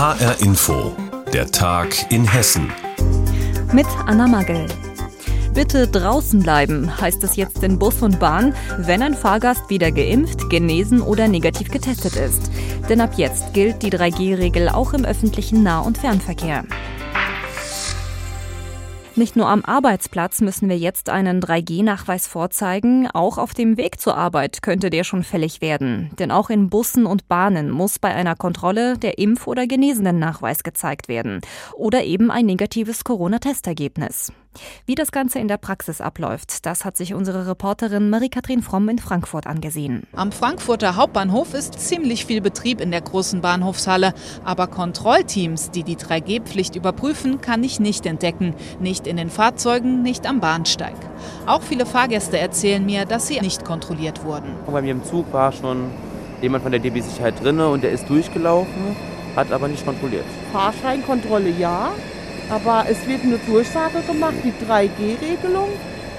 HR Info, der Tag in Hessen. Mit Anna Magel. Bitte draußen bleiben, heißt es jetzt in Bus und Bahn, wenn ein Fahrgast wieder geimpft, genesen oder negativ getestet ist. Denn ab jetzt gilt die 3G-Regel auch im öffentlichen Nah- und Fernverkehr. Nicht nur am Arbeitsplatz müssen wir jetzt einen 3G-Nachweis vorzeigen, auch auf dem Weg zur Arbeit könnte der schon fällig werden. Denn auch in Bussen und Bahnen muss bei einer Kontrolle der Impf- oder Genesenen-Nachweis gezeigt werden. Oder eben ein negatives Corona-Testergebnis. Wie das Ganze in der Praxis abläuft, das hat sich unsere Reporterin Marie-Kathrin Fromm in Frankfurt angesehen. Am Frankfurter Hauptbahnhof ist ziemlich viel Betrieb in der großen Bahnhofshalle. Aber Kontrollteams, die die 3G-Pflicht überprüfen, kann ich nicht entdecken. Nicht in den Fahrzeugen, nicht am Bahnsteig. Auch viele Fahrgäste erzählen mir, dass sie nicht kontrolliert wurden. Bei mir im Zug war schon jemand von der DB-Sicherheit drin und der ist durchgelaufen, hat aber nicht kontrolliert. Fahrscheinkontrolle ja, aber es wird eine Durchsage gemacht, die 3G-Regelung,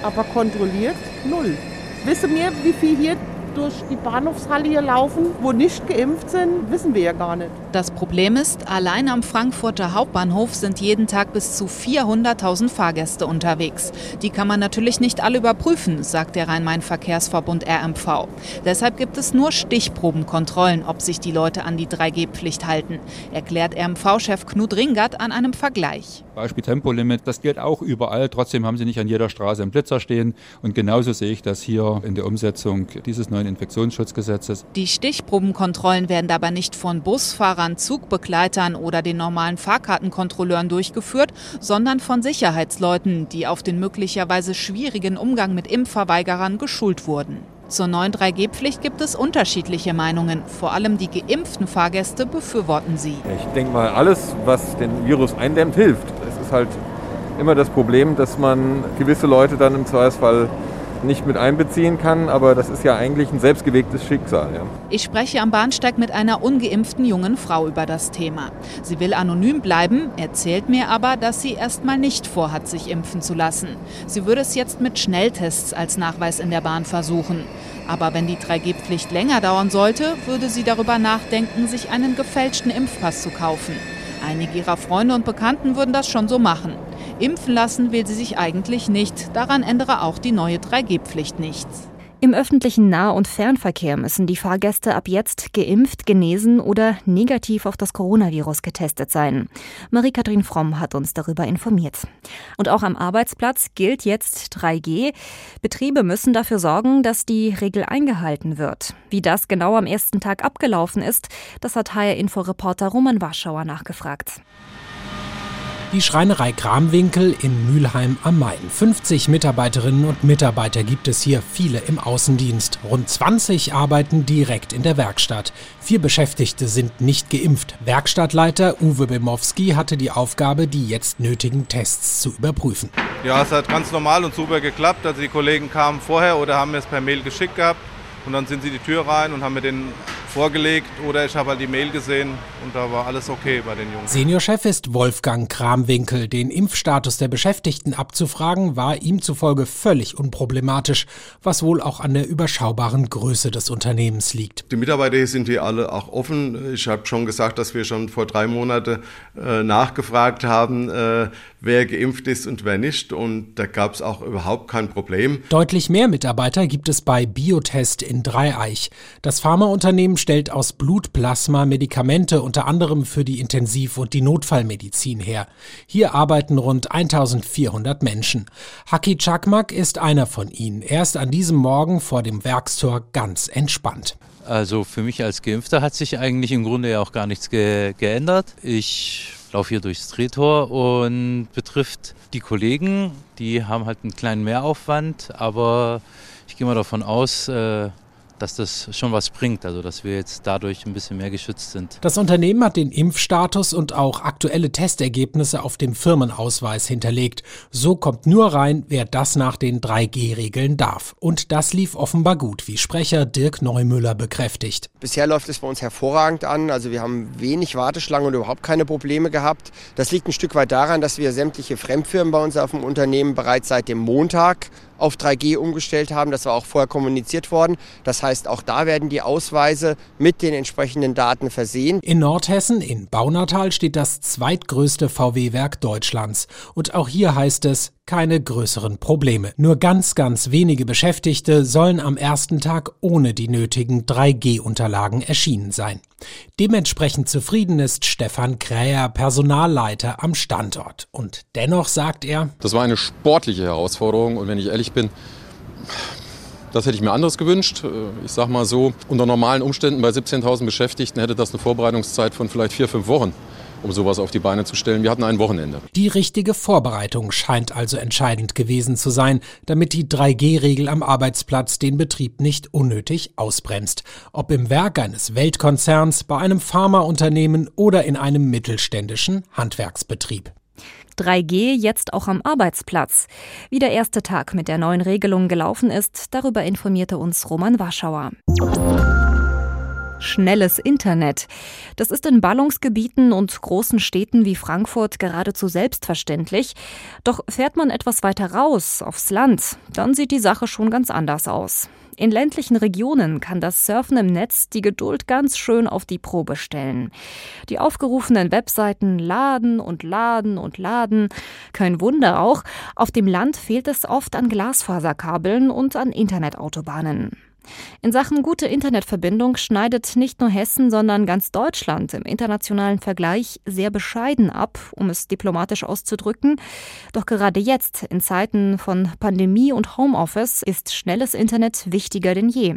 aber kontrolliert null. Wissen wir, wie viel hier durch die Bahnhofshalle hier laufen, wo nicht geimpft sind, wissen wir ja gar nicht. Das Problem ist, allein am Frankfurter Hauptbahnhof sind jeden Tag bis zu 400.000 Fahrgäste unterwegs. Die kann man natürlich nicht alle überprüfen, sagt der Rhein-Main-Verkehrsverbund RMV. Deshalb gibt es nur Stichprobenkontrollen, ob sich die Leute an die 3G-Pflicht halten, erklärt RMV-Chef Knut Ringert an einem Vergleich. Beispiel Tempolimit, das gilt auch überall. Trotzdem haben sie nicht an jeder Straße einen Blitzer stehen. Und genauso sehe ich das hier in der Umsetzung dieses neuen Infektionsschutzgesetzes. Die Stichprobenkontrollen werden dabei nicht von Busfahrern, Zugbegleitern oder den normalen Fahrkartenkontrolleuren durchgeführt, sondern von Sicherheitsleuten, die auf den möglicherweise schwierigen Umgang mit Impfverweigerern geschult wurden. Zur neuen 3G-Pflicht gibt es unterschiedliche Meinungen. Vor allem die geimpften Fahrgäste befürworten sie. Ich denke mal, alles, was den Virus eindämmt, hilft. Es ist halt immer das Problem, dass man gewisse Leute dann im Zweifelsfall nicht mit einbeziehen kann, aber das ist ja eigentlich ein selbstgewegtes Schicksal. Ja. Ich spreche am Bahnsteig mit einer ungeimpften jungen Frau über das Thema. Sie will anonym bleiben, erzählt mir aber, dass sie erstmal nicht vorhat, sich impfen zu lassen. Sie würde es jetzt mit Schnelltests als Nachweis in der Bahn versuchen. Aber wenn die 3G-Pflicht länger dauern sollte, würde sie darüber nachdenken, sich einen gefälschten Impfpass zu kaufen. Einige ihrer Freunde und Bekannten würden das schon so machen. Impfen lassen will sie sich eigentlich nicht. Daran ändere auch die neue 3G-Pflicht nichts. Im öffentlichen Nah- und Fernverkehr müssen die Fahrgäste ab jetzt geimpft, genesen oder negativ auf das Coronavirus getestet sein. Marie-Kathrin Fromm hat uns darüber informiert. Und auch am Arbeitsplatz gilt jetzt 3G. Betriebe müssen dafür sorgen, dass die Regel eingehalten wird. Wie das genau am ersten Tag abgelaufen ist, das hat HR-Info-Reporter Roman Warschauer nachgefragt. Die Schreinerei Kramwinkel in Mülheim am Main. 50 Mitarbeiterinnen und Mitarbeiter gibt es hier, viele im Außendienst. Rund 20 arbeiten direkt in der Werkstatt. Vier Beschäftigte sind nicht geimpft. Werkstattleiter Uwe Bemowski hatte die Aufgabe, die jetzt nötigen Tests zu überprüfen. Ja, es hat ganz normal und super geklappt. Also die Kollegen kamen vorher oder haben es per Mail geschickt gehabt. Und dann sind sie die Tür rein und haben mir den vorgelegt oder ich habe halt die Mail gesehen und da war alles okay bei den Jungs. Seniorchef ist Wolfgang Kramwinkel. Den Impfstatus der Beschäftigten abzufragen war ihm zufolge völlig unproblematisch, was wohl auch an der überschaubaren Größe des Unternehmens liegt. Die Mitarbeiter hier sind wir alle auch offen. Ich habe schon gesagt, dass wir schon vor drei Monaten äh, nachgefragt haben, äh, wer geimpft ist und wer nicht und da gab es auch überhaupt kein Problem. Deutlich mehr Mitarbeiter gibt es bei Biotest in Dreieich. Das Pharmaunternehmen stellt aus Blutplasma Medikamente unter anderem für die Intensiv- und die Notfallmedizin her. Hier arbeiten rund 1400 Menschen. Haki Chakmak ist einer von ihnen. Er ist an diesem Morgen vor dem Werkstor ganz entspannt. Also für mich als Geimpfter hat sich eigentlich im Grunde ja auch gar nichts ge geändert. Ich laufe hier durchs Drehtor und betrifft die Kollegen, die haben halt einen kleinen Mehraufwand, aber ich gehe mal davon aus, äh, dass das schon was bringt, also dass wir jetzt dadurch ein bisschen mehr geschützt sind. Das Unternehmen hat den Impfstatus und auch aktuelle Testergebnisse auf dem Firmenausweis hinterlegt. So kommt nur rein, wer das nach den 3G-Regeln darf. Und das lief offenbar gut, wie Sprecher Dirk Neumüller bekräftigt. Bisher läuft es bei uns hervorragend an. Also wir haben wenig Warteschlangen und überhaupt keine Probleme gehabt. Das liegt ein Stück weit daran, dass wir sämtliche Fremdfirmen bei uns auf dem Unternehmen bereits seit dem Montag auf 3G umgestellt haben. Das war auch vorher kommuniziert worden. Das heißt, auch da werden die Ausweise mit den entsprechenden Daten versehen. In Nordhessen, in Baunatal, steht das zweitgrößte VW-Werk Deutschlands. Und auch hier heißt es, keine größeren Probleme. Nur ganz, ganz wenige Beschäftigte sollen am ersten Tag ohne die nötigen 3G-Unterlagen erschienen sein. Dementsprechend zufrieden ist Stefan Kräher, Personalleiter am Standort. Und dennoch sagt er, das war eine sportliche Herausforderung und wenn ich ehrlich bin, das hätte ich mir anderes gewünscht. Ich sage mal so, unter normalen Umständen bei 17.000 Beschäftigten hätte das eine Vorbereitungszeit von vielleicht vier, fünf Wochen um sowas auf die Beine zu stellen. Wir hatten ein Wochenende. Die richtige Vorbereitung scheint also entscheidend gewesen zu sein, damit die 3G-Regel am Arbeitsplatz den Betrieb nicht unnötig ausbremst. Ob im Werk eines Weltkonzerns, bei einem Pharmaunternehmen oder in einem mittelständischen Handwerksbetrieb. 3G jetzt auch am Arbeitsplatz. Wie der erste Tag mit der neuen Regelung gelaufen ist, darüber informierte uns Roman Warschauer schnelles Internet. Das ist in Ballungsgebieten und großen Städten wie Frankfurt geradezu selbstverständlich. Doch fährt man etwas weiter raus, aufs Land, dann sieht die Sache schon ganz anders aus. In ländlichen Regionen kann das Surfen im Netz die Geduld ganz schön auf die Probe stellen. Die aufgerufenen Webseiten laden und laden und laden. Kein Wunder auch, auf dem Land fehlt es oft an Glasfaserkabeln und an Internetautobahnen. In Sachen gute Internetverbindung schneidet nicht nur Hessen, sondern ganz Deutschland im internationalen Vergleich sehr bescheiden ab, um es diplomatisch auszudrücken. Doch gerade jetzt, in Zeiten von Pandemie und Homeoffice, ist schnelles Internet wichtiger denn je.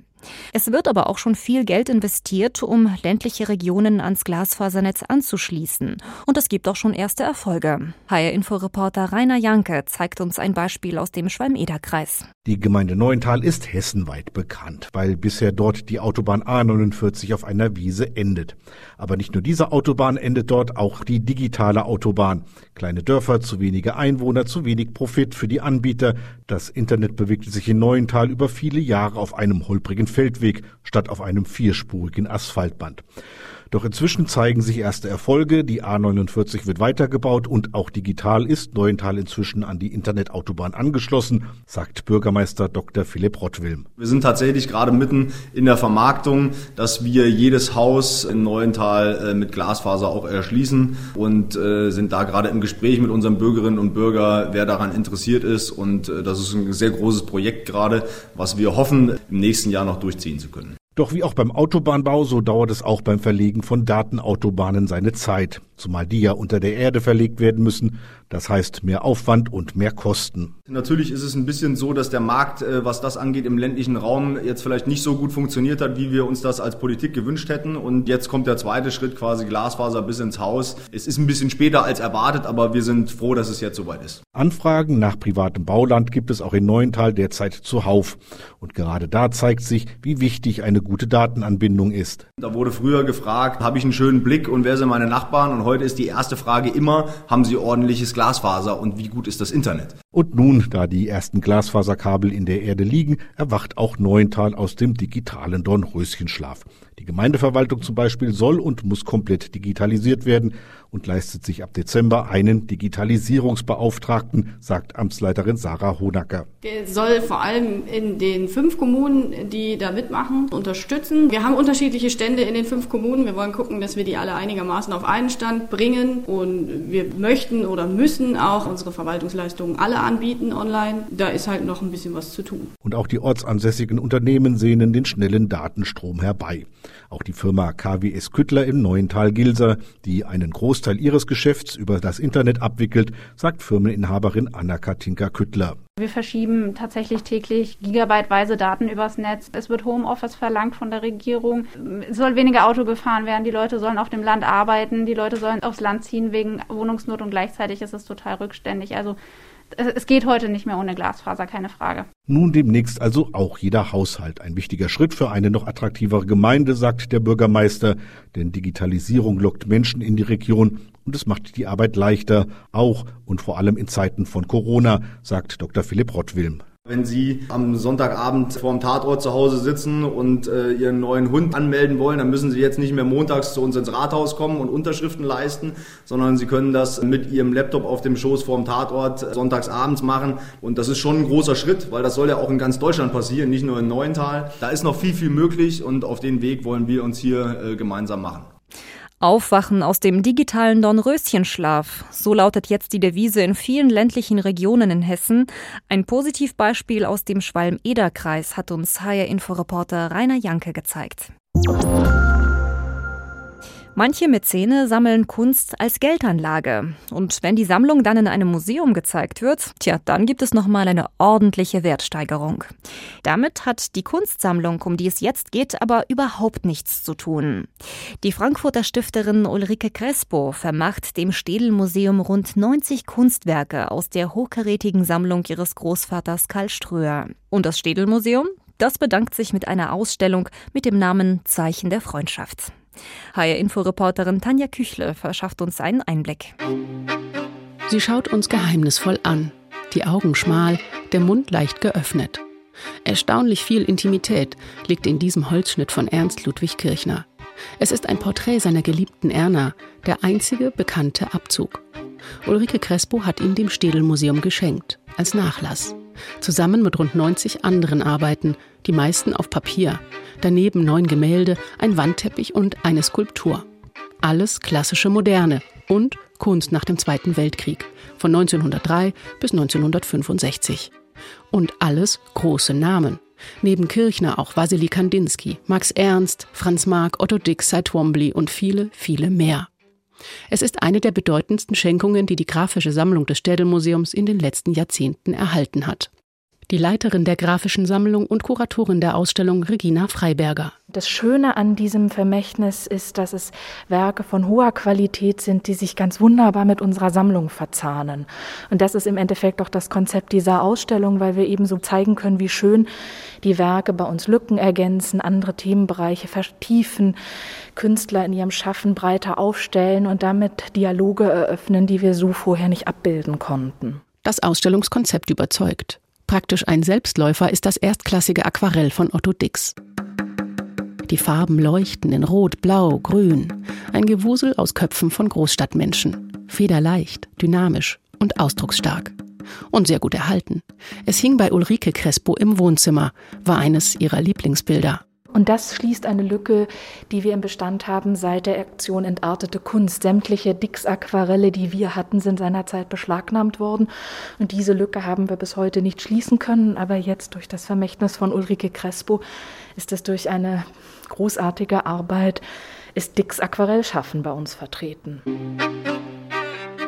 Es wird aber auch schon viel Geld investiert, um ländliche Regionen ans Glasfasernetz anzuschließen. Und es gibt auch schon erste Erfolge. HR-Inforeporter Rainer Janke zeigt uns ein Beispiel aus dem Schwalm-Eder-Kreis. Die Gemeinde Neuental ist hessenweit bekannt, weil bisher dort die Autobahn A49 auf einer Wiese endet. Aber nicht nur diese Autobahn endet dort, auch die digitale Autobahn. Kleine Dörfer, zu wenige Einwohner, zu wenig Profit für die Anbieter. Das Internet bewegte sich in Neuental über viele Jahre auf einem holprigen Feldweg statt auf einem vierspurigen Asphaltband. Doch inzwischen zeigen sich erste Erfolge. Die A49 wird weitergebaut und auch digital ist Neuental inzwischen an die Internetautobahn angeschlossen, sagt Bürgermeister Dr. Philipp Rottwilm. Wir sind tatsächlich gerade mitten in der Vermarktung, dass wir jedes Haus in Neuental äh, mit Glasfaser auch erschließen und äh, sind da gerade im Gespräch mit unseren Bürgerinnen und Bürgern, wer daran interessiert ist. Und äh, das ist ein sehr großes Projekt gerade, was wir hoffen, im nächsten Jahr noch durchziehen zu können. Doch wie auch beim Autobahnbau, so dauert es auch beim Verlegen von Datenautobahnen seine Zeit, zumal die ja unter der Erde verlegt werden müssen, das heißt mehr Aufwand und mehr Kosten. Natürlich ist es ein bisschen so, dass der Markt, äh, was das angeht, im ländlichen Raum jetzt vielleicht nicht so gut funktioniert hat, wie wir uns das als Politik gewünscht hätten. Und jetzt kommt der zweite Schritt, quasi Glasfaser bis ins Haus. Es ist ein bisschen später als erwartet, aber wir sind froh, dass es jetzt soweit ist. Anfragen nach privatem Bauland gibt es auch in Neuental derzeit zuhauf. Und gerade da zeigt sich, wie wichtig eine gute Datenanbindung ist. Da wurde früher gefragt, habe ich einen schönen Blick und wer sind meine Nachbarn? Und heute ist die erste Frage immer, haben Sie ordentliches Glasfaser und wie gut ist das Internet? Und nun, da die ersten Glasfaserkabel in der Erde liegen, erwacht auch Neuental aus dem digitalen Dornröschenschlaf. Die Gemeindeverwaltung zum Beispiel soll und muss komplett digitalisiert werden und leistet sich ab Dezember einen Digitalisierungsbeauftragten, sagt Amtsleiterin Sarah Honacker. Der soll vor allem in den fünf Kommunen, die da mitmachen, unterstützen. Wir haben unterschiedliche Stände in den fünf Kommunen. Wir wollen gucken, dass wir die alle einigermaßen auf einen Stand bringen und wir möchten oder müssen auch unsere Verwaltungsleistungen alle anbieten online. Da ist halt noch ein bisschen was zu tun. Und auch die ortsansässigen Unternehmen sehnen den schnellen Datenstrom herbei. Auch die Firma KWS Küttler im Neuental Gilser, die einen Großteil ihres Geschäfts über das Internet abwickelt, sagt Firmeninhaberin Anna Katinka Küttler. Wir verschieben tatsächlich täglich gigabyteweise Daten übers Netz. Es wird Homeoffice verlangt von der Regierung. Es soll weniger Auto gefahren werden. Die Leute sollen auf dem Land arbeiten. Die Leute sollen aufs Land ziehen wegen Wohnungsnot und gleichzeitig ist es total rückständig. Also es geht heute nicht mehr ohne Glasfaser, keine Frage. Nun demnächst also auch jeder Haushalt. Ein wichtiger Schritt für eine noch attraktivere Gemeinde, sagt der Bürgermeister. Denn Digitalisierung lockt Menschen in die Region und es macht die Arbeit leichter, auch und vor allem in Zeiten von Corona, sagt Dr. Philipp Rottwilm. Wenn Sie am Sonntagabend vorm Tatort zu Hause sitzen und äh, Ihren neuen Hund anmelden wollen, dann müssen Sie jetzt nicht mehr montags zu uns ins Rathaus kommen und Unterschriften leisten, sondern Sie können das mit Ihrem Laptop auf dem Schoß vorm Tatort sonntagsabends machen. Und das ist schon ein großer Schritt, weil das soll ja auch in ganz Deutschland passieren, nicht nur in Neuental. Da ist noch viel, viel möglich und auf den Weg wollen wir uns hier äh, gemeinsam machen. Aufwachen aus dem digitalen Dornröschenschlaf. So lautet jetzt die Devise in vielen ländlichen Regionen in Hessen. Ein Positivbeispiel aus dem Schwalm-Eder-Kreis hat uns HR-Inforeporter Rainer Janke gezeigt. Manche Mäzene sammeln Kunst als Geldanlage. Und wenn die Sammlung dann in einem Museum gezeigt wird, tja, dann gibt es nochmal eine ordentliche Wertsteigerung. Damit hat die Kunstsammlung, um die es jetzt geht, aber überhaupt nichts zu tun. Die Frankfurter Stifterin Ulrike Crespo vermacht dem Städel-Museum rund 90 Kunstwerke aus der hochkarätigen Sammlung ihres Großvaters Karl Ströer. Und das Städel-Museum? Das bedankt sich mit einer Ausstellung mit dem Namen Zeichen der Freundschaft. HR-Inforeporterin Tanja Küchle verschafft uns einen Einblick. Sie schaut uns geheimnisvoll an, die Augen schmal, der Mund leicht geöffnet. Erstaunlich viel Intimität liegt in diesem Holzschnitt von Ernst Ludwig Kirchner. Es ist ein Porträt seiner geliebten Erna, der einzige bekannte Abzug. Ulrike Crespo hat ihn dem Städel-Museum geschenkt, als Nachlass. Zusammen mit rund 90 anderen Arbeiten, die meisten auf Papier, daneben neun Gemälde, ein Wandteppich und eine Skulptur. Alles klassische Moderne und Kunst nach dem Zweiten Weltkrieg von 1903 bis 1965. Und alles große Namen. Neben Kirchner auch Wassily Kandinsky, Max Ernst, Franz Marc, Otto Dix, Cy Twombly und viele, viele mehr. Es ist eine der bedeutendsten Schenkungen, die die grafische Sammlung des Städelmuseums in den letzten Jahrzehnten erhalten hat die Leiterin der grafischen Sammlung und Kuratorin der Ausstellung Regina Freiberger. Das Schöne an diesem Vermächtnis ist, dass es Werke von hoher Qualität sind, die sich ganz wunderbar mit unserer Sammlung verzahnen. Und das ist im Endeffekt auch das Konzept dieser Ausstellung, weil wir eben so zeigen können, wie schön die Werke bei uns Lücken ergänzen, andere Themenbereiche vertiefen, Künstler in ihrem Schaffen breiter aufstellen und damit Dialoge eröffnen, die wir so vorher nicht abbilden konnten. Das Ausstellungskonzept überzeugt. Praktisch ein Selbstläufer ist das erstklassige Aquarell von Otto Dix. Die Farben leuchten in Rot, Blau, Grün. Ein Gewusel aus Köpfen von Großstadtmenschen. Federleicht, dynamisch und ausdrucksstark. Und sehr gut erhalten. Es hing bei Ulrike Crespo im Wohnzimmer, war eines ihrer Lieblingsbilder. Und das schließt eine Lücke, die wir im Bestand haben seit der Aktion Entartete Kunst. Sämtliche Dix-Aquarelle, die wir hatten, sind seinerzeit beschlagnahmt worden. Und diese Lücke haben wir bis heute nicht schließen können. Aber jetzt durch das Vermächtnis von Ulrike Crespo ist es durch eine großartige Arbeit, ist Dix Aquarellschaffen bei uns vertreten.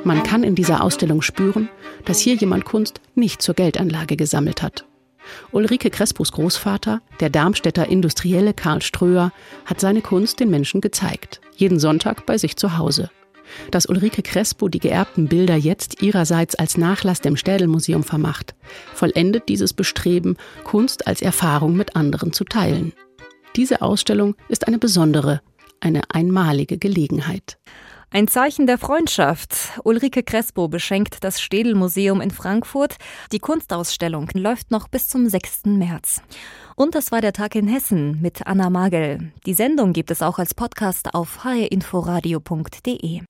Man kann in dieser Ausstellung spüren, dass hier jemand Kunst nicht zur Geldanlage gesammelt hat. Ulrike Crespos Großvater, der Darmstädter Industrielle Karl Ströer, hat seine Kunst den Menschen gezeigt. Jeden Sonntag bei sich zu Hause. Dass Ulrike Crespo die geerbten Bilder jetzt ihrerseits als Nachlass dem Städelmuseum vermacht, vollendet dieses Bestreben, Kunst als Erfahrung mit anderen zu teilen. Diese Ausstellung ist eine besondere, eine einmalige Gelegenheit. Ein Zeichen der Freundschaft. Ulrike Crespo beschenkt das Städel-Museum in Frankfurt. Die Kunstausstellung läuft noch bis zum 6. März. Und das war der Tag in Hessen mit Anna Magel. Die Sendung gibt es auch als Podcast auf hrinforadio.de.